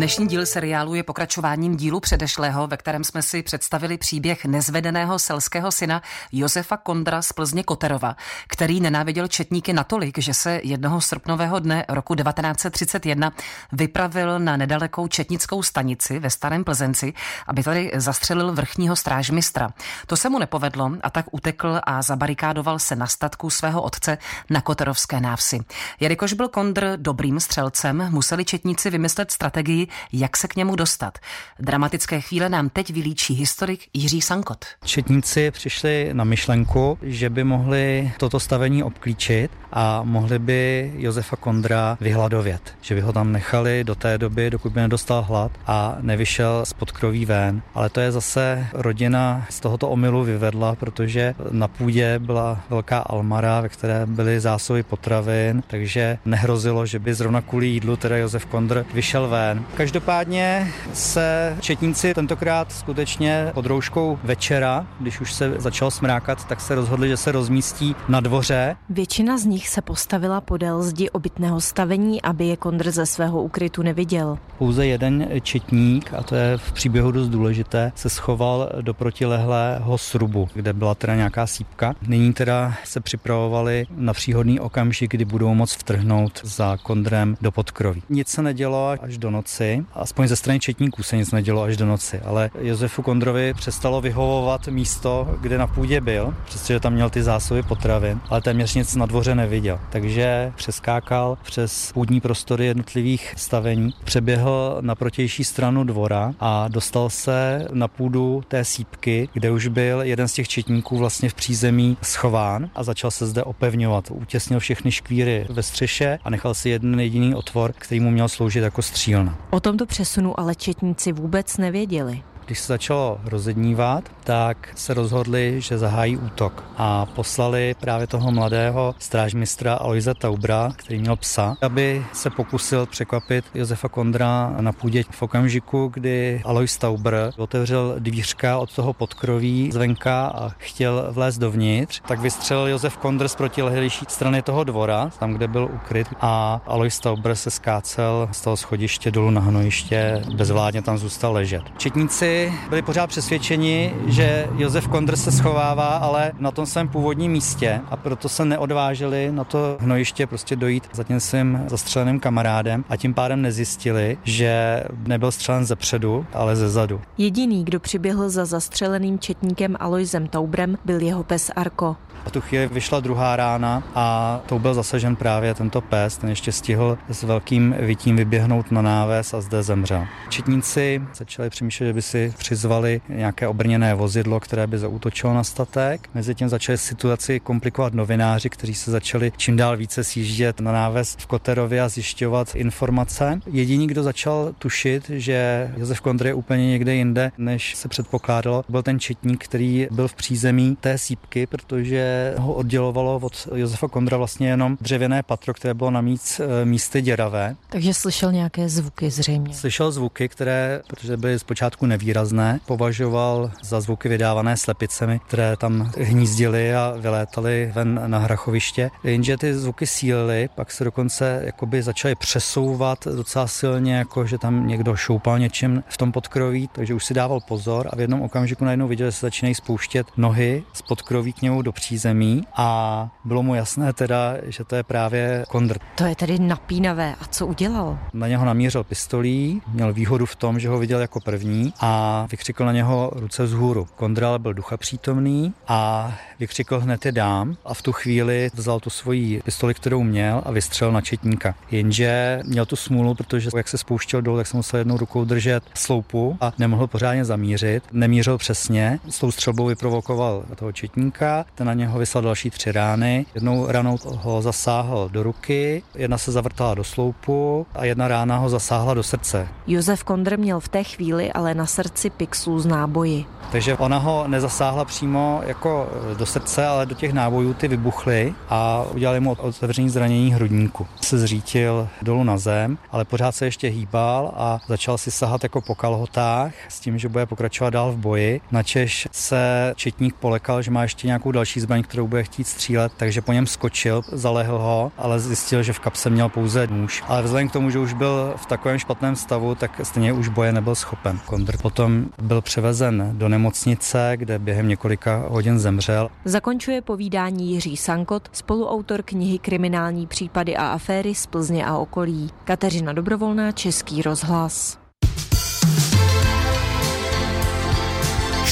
Dnešní díl seriálu je pokračováním dílu předešlého, ve kterém jsme si představili příběh nezvedeného selského syna Josefa Kondra z Plzně Koterova, který nenáviděl četníky natolik, že se jednoho srpnového dne roku 1931 vypravil na nedalekou četnickou stanici ve Starém Plzenci, aby tady zastřelil vrchního strážmistra. To se mu nepovedlo a tak utekl a zabarikádoval se na statku svého otce na Koterovské návsi. Jelikož byl Kondr dobrým střelcem, museli četníci vymyslet strategii, jak se k němu dostat. Dramatické chvíle nám teď vylíčí historik Jiří Sankot. Četníci přišli na myšlenku, že by mohli toto stavení obklíčit a mohli by Josefa Kondra vyhladovět. Že by ho tam nechali do té doby, dokud by nedostal hlad a nevyšel z podkroví ven. Ale to je zase rodina z tohoto omylu vyvedla, protože na půdě byla velká almara, ve které byly zásoby potravin, takže nehrozilo, že by zrovna kvůli jídlu teda Josef Kondr vyšel ven. Každopádně se četníci tentokrát skutečně pod rouškou večera, když už se začal smrákat, tak se rozhodli, že se rozmístí na dvoře. Většina z nich se postavila podél zdi obytného stavení, aby je Kondr ze svého ukrytu neviděl. Pouze jeden četník, a to je v příběhu dost důležité, se schoval do protilehlého srubu, kde byla teda nějaká sípka. Nyní teda se připravovali na příhodný okamžik, kdy budou moct vtrhnout za Kondrem do podkroví. Nic se nedělo až do noci, Aspoň ze strany četníků se nic nedělo až do noci, ale Josefu Kondrovi přestalo vyhovovat místo, kde na půdě byl, přestože tam měl ty zásoby potravin, ale téměř nic na dvoře neviděl. Takže přeskákal přes půdní prostory jednotlivých stavení, přeběhl na protější stranu dvora a dostal se na půdu té sípky, kde už byl jeden z těch četníků vlastně v přízemí schován a začal se zde opevňovat. Utěsnil všechny škvíry ve střeše a nechal si jeden jediný otvor, který mu měl sloužit jako střílna. O tomto přesunu ale četníci vůbec nevěděli. Když se začalo rozednívat, tak se rozhodli, že zahájí útok a poslali právě toho mladého strážmistra Aloisa Taubra, který měl psa, aby se pokusil překvapit Josefa Kondra na půdě v okamžiku, kdy Alois Taubr otevřel dvířka od toho podkroví zvenka a chtěl vlézt dovnitř, tak vystřelil Josef Kondr z protilehlejší strany toho dvora, tam, kde byl ukryt a Alois Taubr se skácel z toho schodiště dolů na hnojiště, bezvládně tam zůstal ležet. Četníci byli pořád přesvědčeni, že Josef Kondr se schovává, ale na tom svém původním místě a proto se neodvážili na to hnojiště prostě dojít za tím svým zastřeleným kamarádem a tím pádem nezjistili, že nebyl střelen ze předu, ale ze zadu. Jediný, kdo přiběhl za zastřeleným četníkem Aloisem Taubrem, byl jeho pes Arko. A tu chvíli vyšla druhá rána a tou byl zasažen právě tento pes. Ten ještě stihl s velkým vytím vyběhnout na náves a zde zemřel. Četníci začali přemýšlet, že by si přizvali nějaké obrněné vozidlo, které by zautočilo na statek. Mezitím začali situaci komplikovat novináři, kteří se začali čím dál více sjíždět na náves v Koterově a zjišťovat informace. Jediný, kdo začal tušit, že Josef Kondr je úplně někde jinde, než se předpokládalo, byl ten četník, který byl v přízemí té sípky, protože ho oddělovalo od Josefa Kondra vlastně jenom dřevěné patro, které bylo na míc, eh, místy děravé. Takže slyšel nějaké zvuky zřejmě. Slyšel zvuky, které, protože byly zpočátku nevýrazné, považoval za zvuky vydávané slepicemi, které tam hnízdily a vylétaly ven na hrachoviště. Jenže ty zvuky sílily, pak se dokonce jakoby začaly přesouvat docela silně, jako že tam někdo šoupal něčím v tom podkroví, takže už si dával pozor a v jednom okamžiku najednou viděl, že se začínají spouštět nohy z podkroví k němu do přízemí zemí a bylo mu jasné teda, že to je právě Kondr. To je tedy napínavé. A co udělal? Na něho namířil pistolí, měl výhodu v tom, že ho viděl jako první a vykřikl na něho ruce vzhůru. Kondr ale byl ducha přítomný a vykřikl hned je dám a v tu chvíli vzal tu svoji pistoli, kterou měl a vystřelil na četníka. Jenže měl tu smůlu, protože jak se spouštěl dolů, tak se musel jednou rukou držet sloupu a nemohl pořádně zamířit. Nemířil přesně, s tou střelbou vyprovokoval toho četníka, ten na něho ho vyslal další tři rány. Jednou ranou ho zasáhl do ruky, jedna se zavrtala do sloupu a jedna rána ho zasáhla do srdce. Josef Kondr měl v té chvíli ale na srdci srdci pixů z náboji. Takže ona ho nezasáhla přímo jako do srdce, ale do těch nábojů ty vybuchly a udělali mu otevření zranění hrudníku. Se zřítil dolů na zem, ale pořád se ještě hýbal a začal si sahat jako po kalhotách s tím, že bude pokračovat dál v boji. Načež se četník polekal, že má ještě nějakou další zbraň, kterou bude chtít střílet, takže po něm skočil, zalehl ho, ale zjistil, že v kapse měl pouze nůž. Ale vzhledem k tomu, že už byl v takovém špatném stavu, tak stejně už boje nebyl schopen. Kondr potom byl převezen do nemocnice, kde během několika hodin zemřel. Zakončuje povídání Jiří Sankot, spoluautor knihy Kriminální případy a aféry z Plzně a okolí. Kateřina Dobrovolná, Český rozhlas.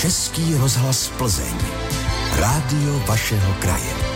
Český rozhlas Plzeň. Rádio vašeho kraje.